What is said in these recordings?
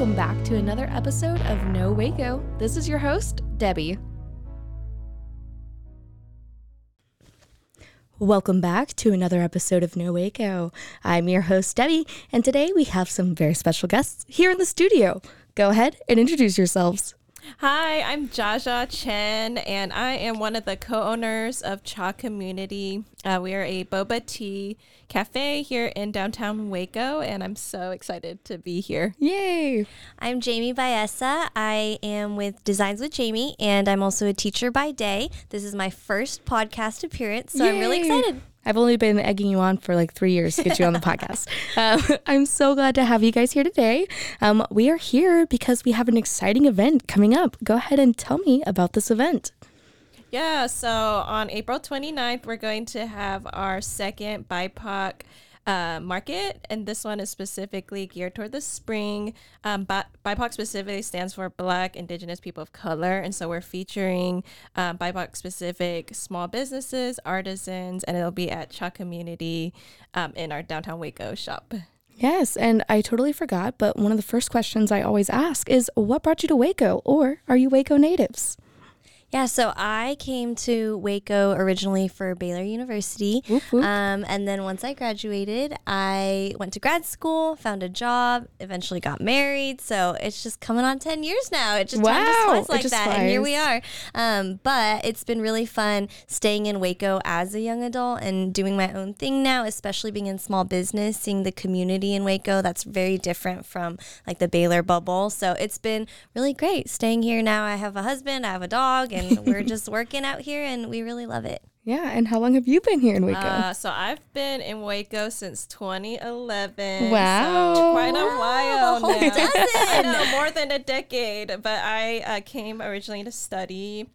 Welcome back to another episode of No Waco. This is your host, Debbie. Welcome back to another episode of No Waco. I'm your host, Debbie, and today we have some very special guests here in the studio. Go ahead and introduce yourselves. Hi, I'm Jaja Chen, and I am one of the co owners of Cha Community. Uh, we are a boba tea cafe here in downtown Waco, and I'm so excited to be here. Yay! I'm Jamie Baesa. I am with Designs with Jamie, and I'm also a teacher by day. This is my first podcast appearance, so I'm really excited. I've only been egging you on for like three years to get you on the podcast. Um, I'm so glad to have you guys here today. Um, we are here because we have an exciting event coming up. Go ahead and tell me about this event. Yeah, so on April 29th, we're going to have our second BIPOC uh, market, and this one is specifically geared toward the spring. Um, BIPOC specifically stands for Black, Indigenous People of Color, and so we're featuring um, BIPOC specific small businesses, artisans, and it'll be at Cha Community um, in our downtown Waco shop. Yes, and I totally forgot, but one of the first questions I always ask is what brought you to Waco, or are you Waco natives? Yeah, so I came to Waco originally for Baylor University. Whoop, whoop. Um, and then once I graduated, I went to grad school, found a job, eventually got married. So it's just coming on 10 years now. It just, wow. time just flies like just that. And here we are. Um, but it's been really fun staying in Waco as a young adult and doing my own thing now, especially being in small business, seeing the community in Waco. That's very different from like the Baylor bubble. So it's been really great staying here now. I have a husband, I have a dog, and we're just working out here and we really love it. Yeah, and how long have you been here in Waco? Uh, so I've been in Waco since 2011. Wow. So quite a while a now. know, more than a decade. But I uh, came originally to study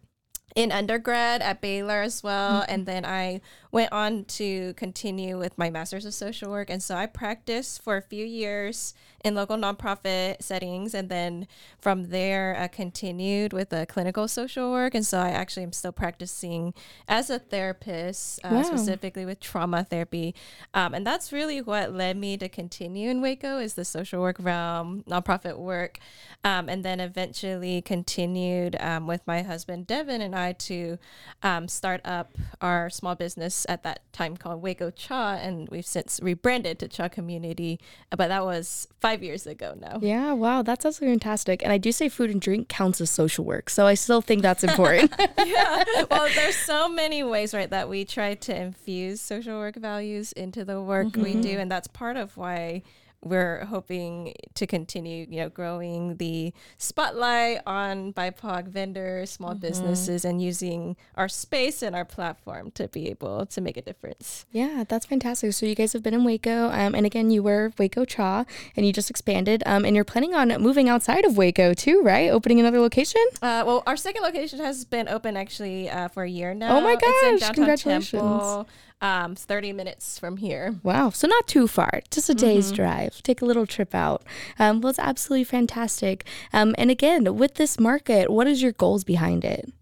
in undergrad at Baylor as well, Mm-hmm. and then I went on to continue with my master's of social work. And so I practiced for a few years in local nonprofit settings, and then from there I continued with a clinical social work. And so I actually am still practicing as a therapist, uh, Wow. specifically with trauma therapy, um, and that's really what led me to continue in Waco is the social work realm, nonprofit work, um, and then eventually continued um, with my husband Devin and I to um, start up our small business at that time called Waco Cha, and we've since rebranded to Cha Community, uh, but that was five years ago now. yeah, wow, that's absolutely fantastic. And I do say food and drink counts as social work, so I still think that's important. yeah. Well, there's so many ways, right, that we try to infuse social work values into the work we mm-hmm. do, and that's part of why we're hoping to continue, you know, growing the spotlight on BIPOC vendors, small businesses, and using our space and our platform to be able to make a difference. yeah, that's fantastic. So you guys have been in Waco, um, and again, you were Waco Cha, and you just expanded, um, and you're planning on moving outside of Waco too, right? Opening another location. Uh, well, our second location has been open actually uh, for a year now. Oh my It's in gosh, congratulations. Temple, um, 30 minutes from here. Wow, so not too far, just a day's drive. Take a little trip out. Um, well, it's absolutely fantastic. Um, and again, with this market, what is your goals behind it?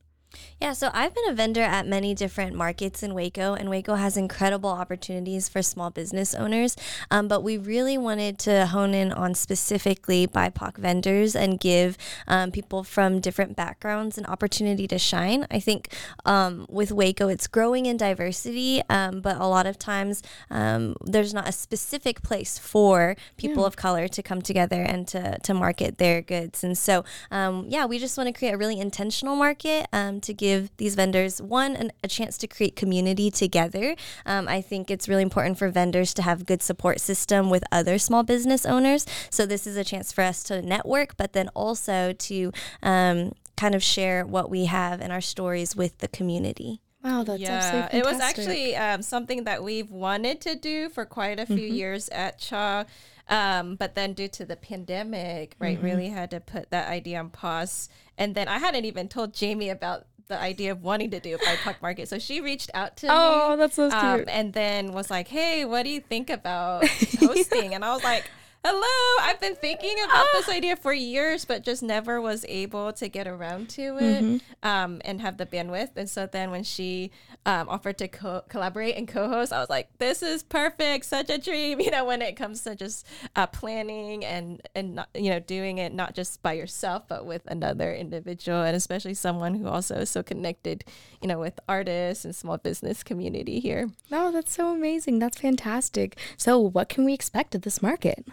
Yeah, so I've been a vendor at many different markets in Waco, and Waco has incredible opportunities for small business owners. Um, but we really wanted to hone in on specifically BIPOC vendors and give um, people from different backgrounds an opportunity to shine. I think um, with Waco, it's growing in diversity, um, but a lot of times um, there's not a specific place for people yeah. of color to come together and to, to market their goods. And so, um, yeah, we just want to create a really intentional market to give give these vendors one an, a chance to create community together. Um, I think it's really important for vendors to have good support system with other small business owners. So this is a chance for us to network, but then also to um, kind of share what we have and our stories with the community. Wow, that's yeah. It was actually um, something that we've wanted to do for quite a few mm-hmm. years at CHA. Um, but then due to the pandemic, right, mm-hmm. really had to put that idea on pause. And then I hadn't even told Jamie about the idea of wanting to do a BIPOC market. So she reached out to oh, me. Oh, that's so um, cute. and then was like, hey, what do you think about hosting? and I was like, hello. I've been thinking about this idea for years but just never was able to get around to it mm-hmm. um, and have the bandwidth. And so then when she um, offered to co- collaborate and co-host i was like this is perfect. Such a dream. You know when it comes to just uh, planning and and not, you know doing it not just by yourself but with another individual and especially someone who also is so connected you know with artists and small business community here. Oh that's so amazing. That's fantastic. So what can we expect at this market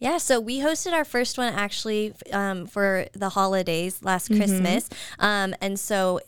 yeah, so we hosted our first one actually um, for the holidays last mm-hmm. Christmas. Um, and so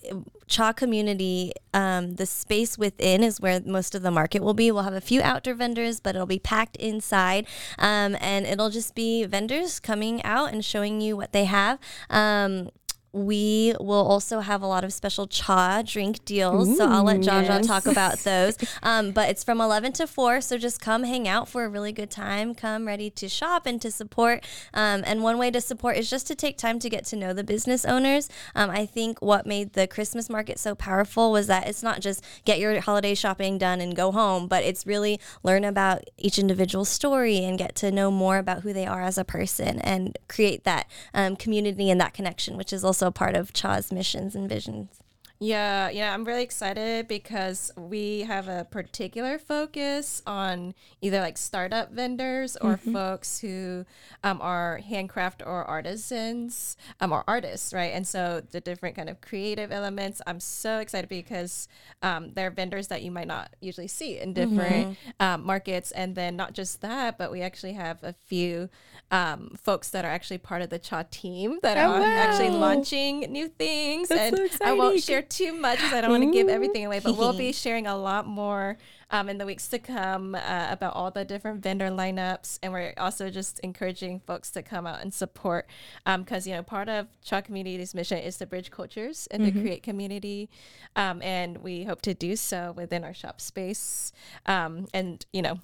CHA community, um, the space within is where most of the market will be. We'll have a few outdoor vendors, but it'll be packed inside. Um, and it'll just be vendors coming out and showing you what they have. Um, we will also have a lot of special cha drink deals. Ooh, so I'll let Jaja yes. talk about those. Um, but it's from 11 to 4. So just come hang out for a really good time. Come ready to shop and to support. Um, and one way to support is just to take time to get to know the business owners. Um, I think what made the Christmas market so powerful was that it's not just get your holiday shopping done and go home, but it's really learn about each individual story and get to know more about who they are as a person and create that um, community and that connection, which is also also part of CHA's missions and visions. Yeah, yeah, I'm really excited because we have a particular focus on either like startup vendors or mm-hmm. folks who um, are handcraft or artisans um, or artists, right? And so the different kind of creative elements. I'm so excited because um, there are vendors that you might not usually see in different mm-hmm. um, markets, and then not just that, but we actually have a few um, folks that are actually part of the CHA team that oh, are wow. actually launching new things, That's and so I won't share too much because I don't want to give everything away, but we'll be sharing a lot more um, in the weeks to come uh, about all the different vendor lineups. And we're also just encouraging folks to come out and support because, um, you know, part of CHA Community's mission is to bridge cultures and mm-hmm. to create community. Um, and we hope to do so within our shop space. Um, and, you know,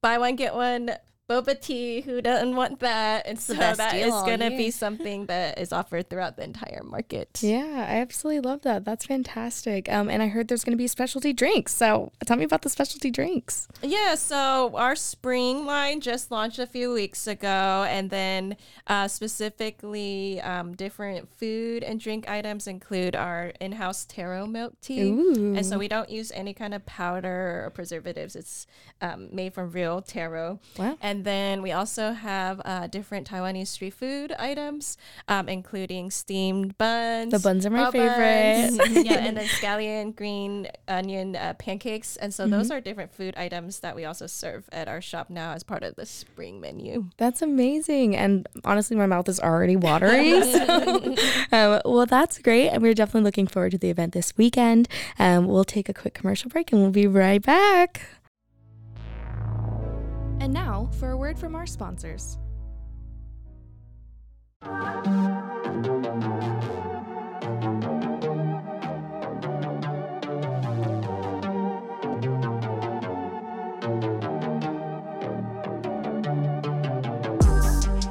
buy one, get one boba tea. Who doesn't want that? And so that is going to be something that is offered throughout the entire market. Yeah, I absolutely love that. That's fantastic. Um, and I heard there's going to be specialty drinks. So tell me about the specialty drinks. Yeah, so our spring line just launched a few weeks ago, and then uh, specifically um, different food and drink items include our in-house taro milk tea, Ooh. and so we don't use any kind of powder or preservatives. It's um, made from real taro. Wow. And and then we also have uh, different Taiwanese street food items, um, including steamed buns. The buns are my favorite. Buns, yeah, and then scallion green onion uh, pancakes. And so mm-hmm. those are different food items that we also serve at our shop now as part of the spring menu. That's amazing. And honestly, my mouth is already watering. so, um, well, that's great. And we're definitely looking forward to the event this weekend. Um, we'll take a quick commercial break and we'll be right back. And now for a word from our sponsors.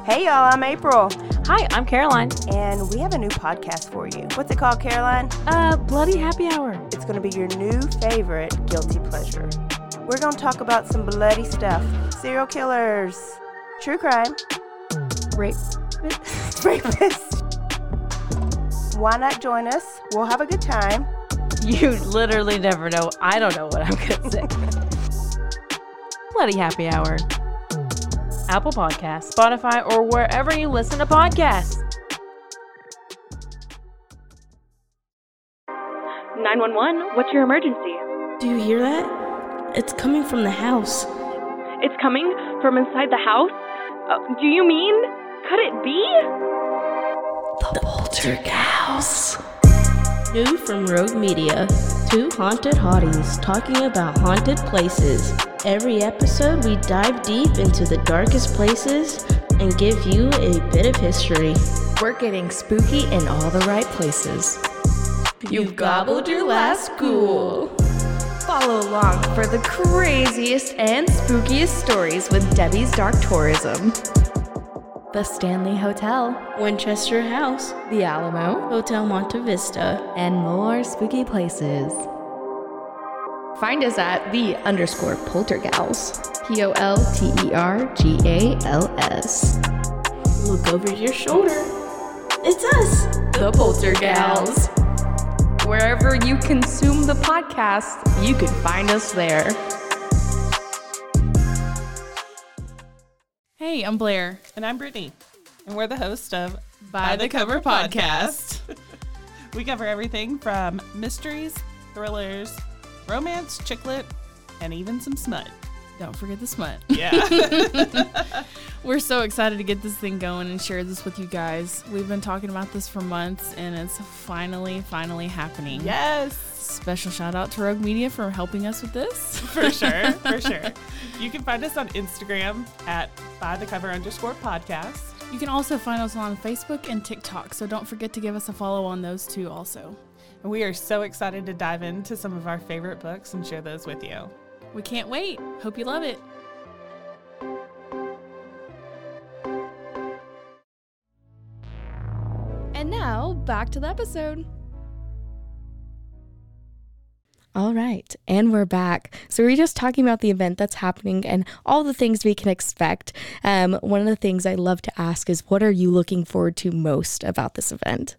Hey y'all, I'm April. Hi, I'm Caroline. And we have a new podcast for you. What's it called, Caroline? Uh, Bloody Happy Hour. It's going to be your new favorite guilty pleasure. We're going to talk about some bloody stuff serial killers, true crime, rape, rapists, Why not join us? We'll have a good time. You literally never know. I don't know what I'm going to say. Bloody Happy Hour. Apple Podcasts, Spotify, or wherever you listen to podcasts. 911, what's your emergency? Do you hear that? It's coming from the house. It's coming from inside the house? Uh, do you mean? Could it be? The Poltergals. New from Rogue Media. Two haunted hotties talking about haunted places. Every episode, we dive deep into the darkest places and give you a bit of history. We're getting spooky in all the right places. You've gobbled your last ghoul. Follow along for the craziest and spookiest stories with Debbie's Dark Tourism. The Stanley Hotel, Winchester House, The Alamo, Hotel Monte Vista. and more spooky places. Find us at the underscore poltergals. P O L T E R G A L S. Look over your shoulder. It's us, The Poltergals. Wherever you consume the podcast, you can find us there. Hey, I'm Blair. And I'm Brittany. And we're the host of By the Cover Podcast. we cover everything from mysteries, thrillers, romance, chick lit, and even some smut. Don't forget the smut. Yeah. We're so excited to get this thing going and share this with you guys. We've been talking about this for months and it's finally, finally happening. yes. Special shout out to Rogue Media for helping us with this. For sure. For sure. You can find us on Instagram at by the cover underscore podcast. You can also find us on Facebook and TikTok, so don't forget to give us a follow on those two also. We are so excited to dive into some of our favorite books and share those with you. We can't wait. Hope you love it. And now, back to the episode. All right, and we're back. So we're just talking about the event that's happening and all the things we can expect. Um, one of the things I love to ask is, what are you looking forward to most about this event?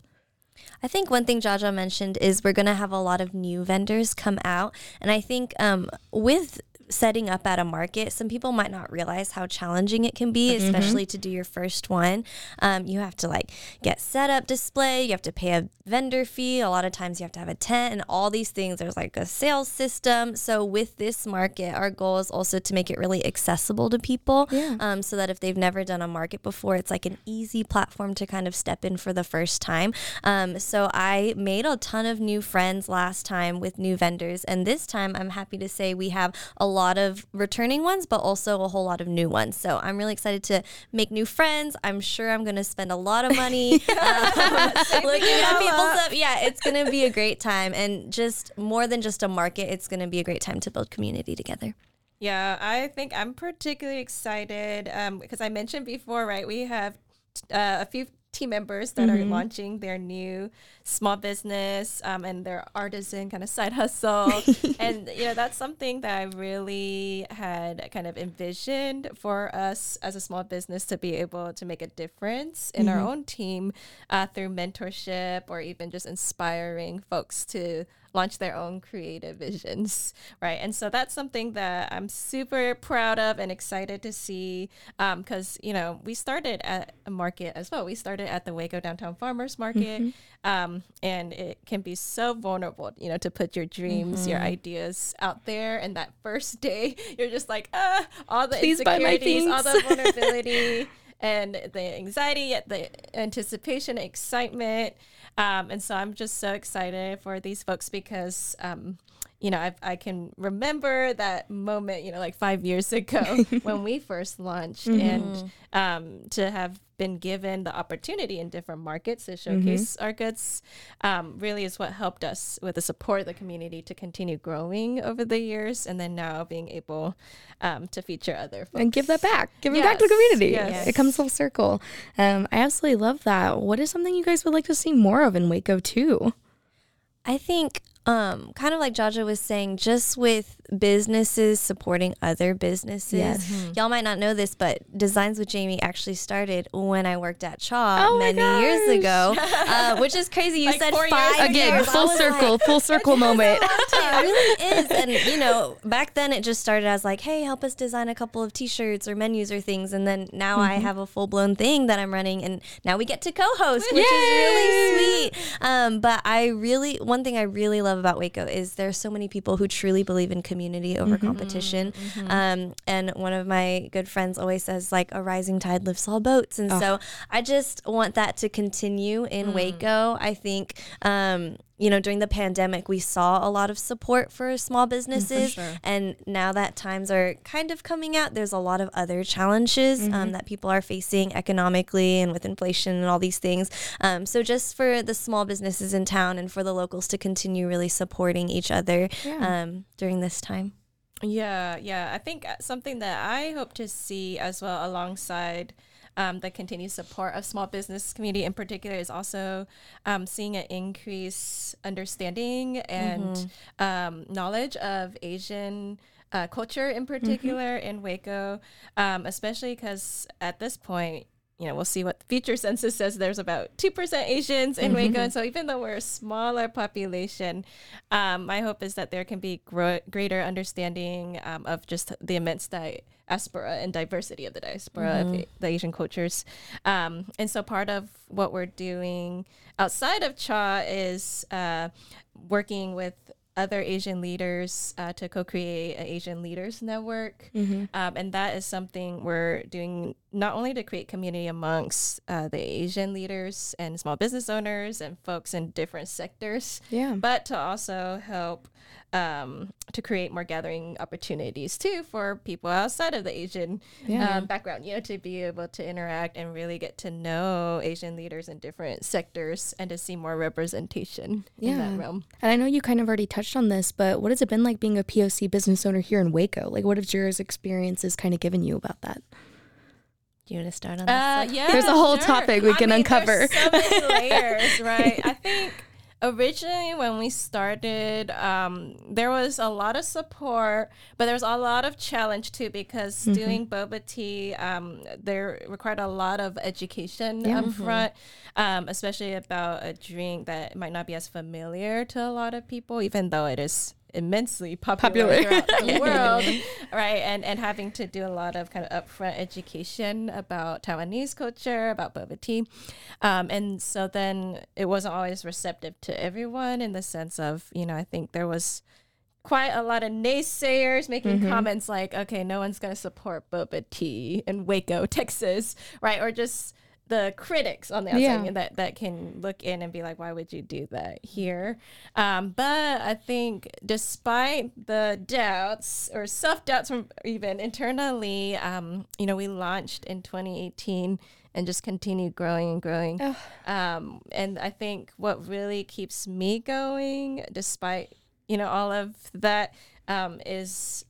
I think one thing Jaja mentioned is we're going to have a lot of new vendors come out. And I think um, with setting up at a market, some people might not realize how challenging it can be, especially to do your first one. Um, you have to like get set up display, you have to pay a vendor fee. A lot of times you have to have a tent and all these things. There's like a sales system. So with this market, our goal is also to make it really accessible to people. Yeah. Um, so that if they've never done a market before, it's like an easy platform to kind of step in for the first time. Um, so I made a ton of new friends last time with new vendors. And this time I'm happy to say we have a lot of returning ones, but also a whole lot of new ones. So I'm really excited to make new friends. I'm sure I'm going to spend a lot of money um, looking at people's stuff. Yeah, it's going to be a great time. And just more than just a market, it's going to be a great time to build community together. Yeah, I think I'm particularly excited because I mentioned before, right? We have uh, a few team members that are launching their new small business um, and their artisan kind of side hustle. and, you know, that's something that I really had kind of envisioned for us as a small business to be able to make a difference in our own team uh, through mentorship or even just inspiring folks to launch their own creative visions, right? And so that's something that I'm super proud of and excited to see because, you know, we started at a market as well. We started at the Waco Downtown Farmers Market. Um, and it can be so vulnerable, you know, to put your dreams, your ideas out there. And that first day, you're just like, ah, all the Please insecurities, all the vulnerability and the anxiety, the anticipation, excitement. Um, and so I'm just so excited for these folks because, um, you know, I, I can remember that moment, you know, like five years ago when we first launched, and um, to have been given the opportunity in different markets to showcase our goods um, really is what helped us with the support of the community to continue growing over the years, and then now being able um, to feature other folks. and give that back. Give it back to the Yes, community. yes. It comes full circle. Um, I absolutely love that. What is something you guys would like to see more of in Waco too? I think um, kind of like Jaja was saying, just with businesses supporting other businesses. Yes. Mm-hmm. Y'all might not know this, but Designs with Jamie actually started when I worked at Cha Oh my many years ago, uh, which is crazy. You Like said four years five. Again, years. Full circle, like, full circle moment. it really is. And, you know, back then it just started as like, hey, help us design a couple of t shirts or menus or things. And then now I Mm-hmm. have a full blown thing that I'm running. And now we get to co host, which is really sweet. Um, but I really, one thing I really love about Waco is there's so many people who truly believe in community over Mm-hmm. competition. Um, and one of my good friends always says, like, a rising tide lifts all boats. And so I just want that to continue in Waco. I think, um, you know, during the pandemic, we saw a lot of support for small businesses. And now that times are kind of coming out, there's a lot of other challenges um, that people are facing economically and with inflation and all these things. Um, so, just for the small businesses in town and for the locals to continue really supporting each other um, during this time. Yeah, yeah. I think uh, something that I hope to see as well alongside um, the continued support of small business community in particular is also um, seeing an increase understanding and um, knowledge of Asian uh, culture in particular in Waco, um, especially because at this point, you know, we'll see what the future census says. There's about 2% Asians in Waco. And so even though we're a smaller population, um, my hope is that there can be gro- greater understanding um, of just the immense diaspora and diversity of the diaspora of the Asian cultures. Um, and so part of what we're doing outside of CHA is uh, working with other Asian leaders uh, to co-create an Asian Leaders Network, um, and that is something we're doing not only to create community amongst uh, the Asian leaders and small business owners and folks in different sectors, Yeah. but to also help um, to create more gathering opportunities too for people outside of the Asian Yeah. um, background, you know, to be able to interact and really get to know Asian leaders in different sectors and to see more representation in that realm. And I know you kind of already touched on this, but what has it been like being a POC business owner here in Waco? Like, what have Jira's experiences kind of given you about that? Do you want to start on Uh, yeah, There's a whole sure. topic we I can mean, uncover. There's so many layers, right? I think originally when we started, um, there was a lot of support, but there was a lot of challenge too because Mm-hmm. doing boba tea, um, there required a lot of education Yeah. up front, um, especially about a drink that might not be as familiar to a lot of people, even though it is immensely popular, Popular. throughout the world right? And and having to do a lot of kind of upfront education about taiwanese culture about boba tea. Um, and so then it wasn't always receptive to everyone in the sense of you know i think there was quite a lot of naysayers making comments like okay no one's going to support boba tea in waco texas right? Or just the critics on the outside Yeah. that that can look in and be like, why would you do that here? Um, but I think despite the doubts or self doubts from even internally, um, you know, we launched in 2018 and just continued growing and growing. Um, and I think what really keeps me going, despite you know all of that, um, is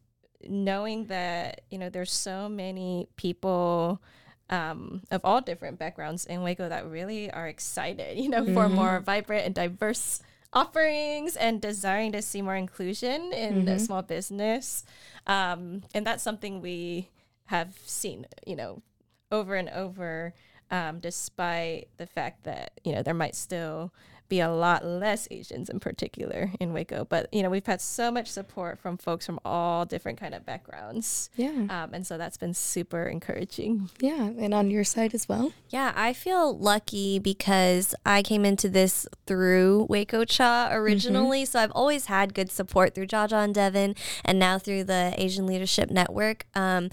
knowing that you know there's so many people um, of all different backgrounds in Waco that really are excited, you know, for more vibrant and diverse offerings and desiring to see more inclusion in the small business. Um, and that's something we have seen, you know, over and over, um, despite the fact that, you know, there might still be a lot less Asians in particular in Waco. But, you know, we've had so much support from folks from all different kind of backgrounds. Yeah. Um, and so that's been super encouraging. Yeah. And on your side as well? Yeah, I feel lucky because I came into this through Waco Cha originally. So I've always had good support through Jaja and Devin and now through the Asian Leadership Network. Um,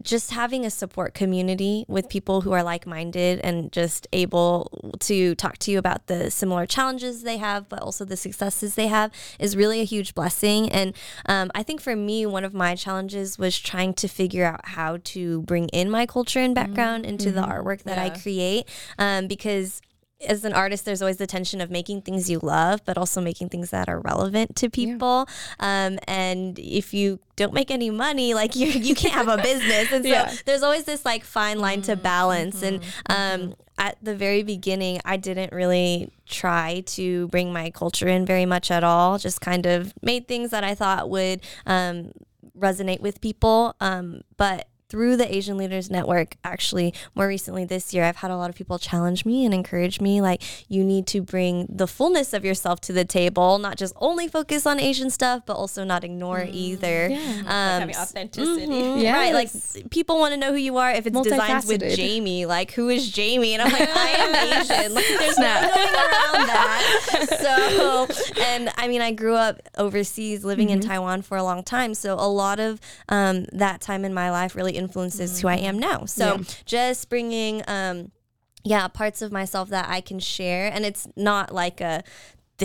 just having a support community with people who are like minded and just able to talk to you about the similar challenges they have, but also the successes they have is really a huge blessing. And um, I think for me, one of my challenges was trying to figure out how to bring in my culture and background into the artwork that I create um, because as an artist, there's always the tension of making things you love, but also making things that are relevant to people. Um, and if you don't make any money, like you you can't have a business. And so Yeah. there's always this like fine line to balance. And um, at the very beginning, I didn't really try to bring my culture in very much at all. Just kind of made things that I thought would um, resonate with people. Um, but through the Asian Leaders Network, actually, more recently this year, I've had a lot of people challenge me and encourage me like, you need to bring the fullness of yourself to the table, not just only focus on Asian stuff, but also not ignore either. Um, having authenticity. mhm, Yes. Right. Like, people want to know who you are. If it's designed with Jamie, like, who is Jamie? And I'm like, I am Asian. Like, there's no going around that. So, and I mean, I grew up overseas living in Taiwan for a long time. So, a lot of um, that time in my life really influences who I am now. So, just bringing, um, yeah, parts of myself that I can share. And it's not like a,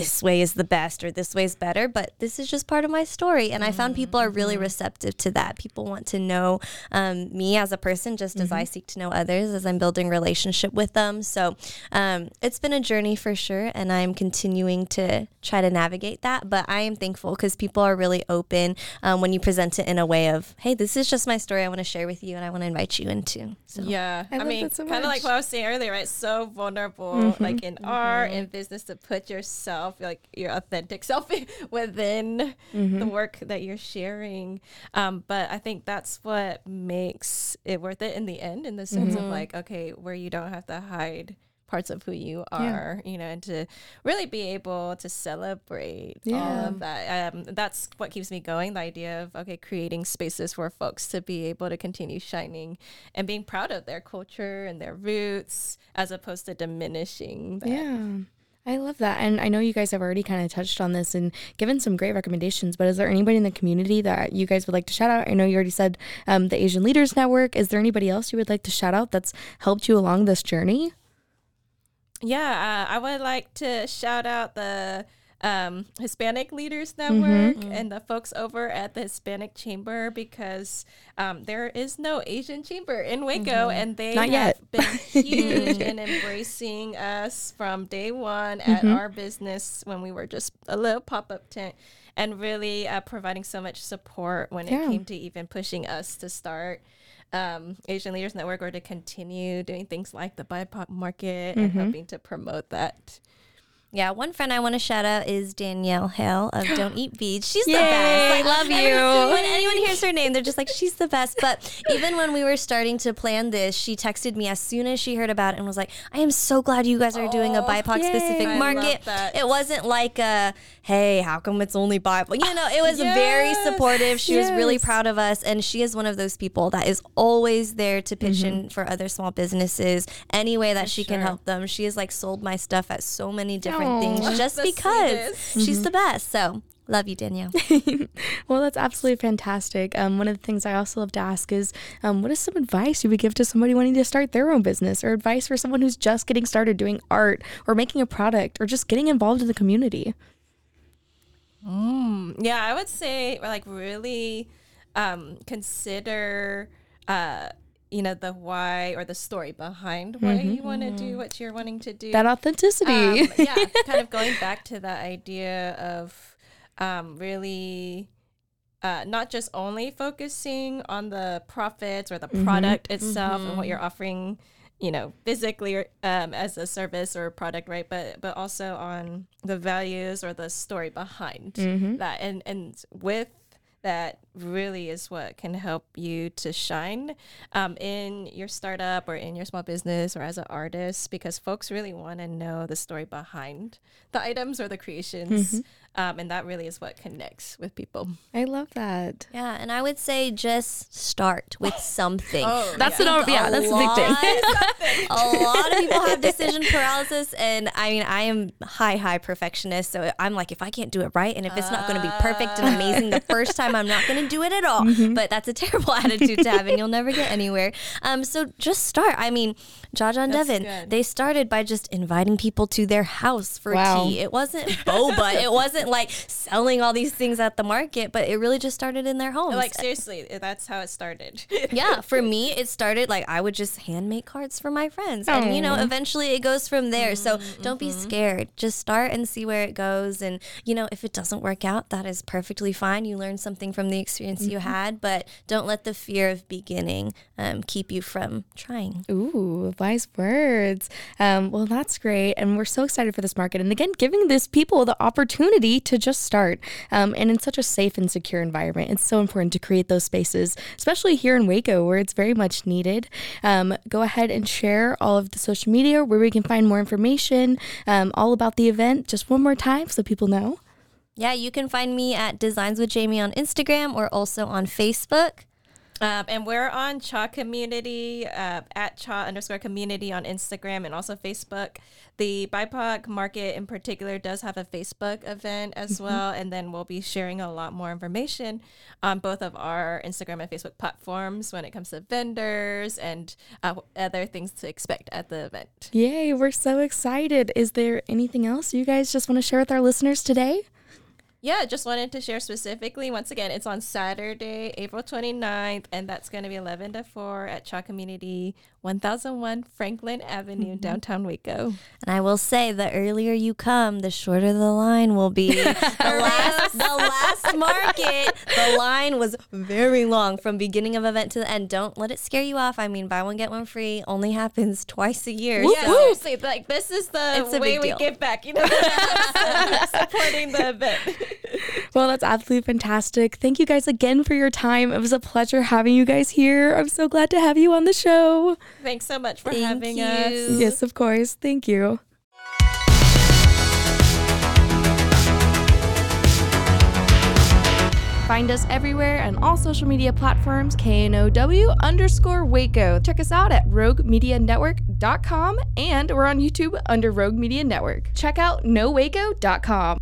this way is the best or this way is better, but this is just part of my story. And I found people are really receptive to that. People want to know um, me as a person just as I seek to know others as I'm building relationship with them. So um, it's been a journey for sure. And I'm continuing to try to navigate that. But I am thankful because people are really open um, when you present it in a way of, hey, this is just my story I want to share with you and I want to invite you into. So Yeah, I I, mean, that so kind of like what I was saying earlier, right? So vulnerable, Mm-hmm. like in art and business, to put yourself, like your authentic self, within Mm-hmm. the work that you're sharing. Um, but I think that's what makes it worth it in the end, in the sense Mm-hmm. of like, okay, where you don't have to hide parts of who you are, you know, and to really be able to celebrate all of that. Um, that's what keeps me going. The idea of okay, creating spaces for folks to be able to continue shining and being proud of their culture and their roots, as opposed to diminishing. That. Yeah. I love that. And I know you guys have already kind of touched on this and given some great recommendations, but is there anybody in the community that you guys would like to shout out? I know you already said um, the Asian Leaders Network. Is there anybody else you would like to shout out that's helped you along this journey? Yeah, uh, I would like to shout out the um, Hispanic Leaders Network and the folks over at the Hispanic Chamber because um, there is no Asian chamber in Waco, and they Not have yet. been huge in embracing us from day one at our business when we were just a little pop up tent. And really uh, providing so much support when Yeah. it came to even pushing us to start um, Asian Leaders Network or to continue doing things like the BIPOC market and helping to promote that. Yeah, one friend I want to shout out is Danielle Hale of Don't Eat Beads. She's the Yay, best. love every- you. When anyone hears her name, they're just like, she's the best. But even when we were starting to plan this, she texted me as soon as she heard about it and was like, I am so glad you guys are doing a BIPOC specific I love market. It wasn't like a, hey, how come it's only BIPOC? You know, it was very supportive. She was really proud of us. And she is one of those people that is always there to pitch Mm-hmm. in for other small businesses any way that she can help them. She has like sold my stuff at so many different Aw. things just The because sweetest. she's the best. So love you, Danielle. Well, that's absolutely fantastic. Um, one of the things I also love to ask is um, what is some advice you would give to somebody wanting to start their own business or advice for someone who's just getting started doing art or making a product or just getting involved in the community? Yeah, I would say like really um, consider uh, you know the why or the story behind why you want to do what you're wanting to do. That authenticity. um, yeah, kind of going back to that idea of um, really uh, not just only focusing on the profits or the product itself and what you're offering, you know, physically or, um, as a service or a product, right? But but also on the values or the story behind that, and and with that really is what can help you to shine um, in your startup or in your small business or as an artist because folks really want to know the story behind the items or the creations um, and that really is what connects with people I love that. Yeah, and I would say just start with something. Oh, That's an yeah, that's a big thing. a lot of people have decision paralysis, and I mean, I am high, high perfectionist. So I'm like, if I can't do it right, and if it's not going to be perfect and amazing the first time, I'm not going to do it at all. But that's a terrible attitude to have, and you'll never get anywhere. Um, so just start. I mean, Jaja and Devin, good. they started by just inviting people to their house for Wow. tea. It wasn't boba. it wasn't wasn't like selling all these things at the market, but it really just started in their homes. Like seriously, that's how it started. yeah, for me, it started like I would just hand make cards for my friends, and you know, eventually it goes from there. So don't be scared. Just start and see where it goes. And you know, if it doesn't work out, that is perfectly fine. You learned something from the experience you had, but don't let the fear of beginning um, keep you from trying. Ooh, wise words. Um, well, that's great. And we're so excited for this market. And again, giving this people the opportunity to just start um, and in such a safe and secure environment. It's so important to create those spaces, especially here in Waco where it's very much needed. Um, go ahead and share all of the social media where we can find more information um, all about the event just one more time so people know. Yeah, you can find me at Designs with Jamie on Instagram or also on Facebook. Um, and we're on Cha Community uh, at Cha underscore Community on Instagram and also Facebook. The BIPOC Market in particular does have a Facebook event as Mhm. well, and then we'll be sharing a lot more information on both of our Instagram and Facebook platforms when it comes to vendors and uh, other things to expect at the event. Yay, we're so excited. Is there anything else you guys just want to share with our listeners today? Yeah, just wanted to share specifically. Once again, it's on Saturday, April 29th, and that's going to be 11 to 4 at Cha Community, 1001 Franklin Avenue, mm-hmm. downtown Waco. And I will say, the earlier you come, the shorter the line will be. the last, the last market, the line was very long from beginning of event to the end. Don't let it scare you off. I mean, buy one get one free only happens twice a year. Yeah, seriously, like this is the way we give back, you know, supporting the event. Well, that's absolutely fantastic. Thank you guys again for your time. It was a pleasure having you guys here. I'm so glad to have you on the show. Thanks so much for Thank having you. us. Yes, of course. Thank you. Find us everywhere on all social media platforms, KNOW underscore Waco. Check us out at roguemedianetwork.com and we're on YouTube under Rogue Media Network. Check out nowaco.com.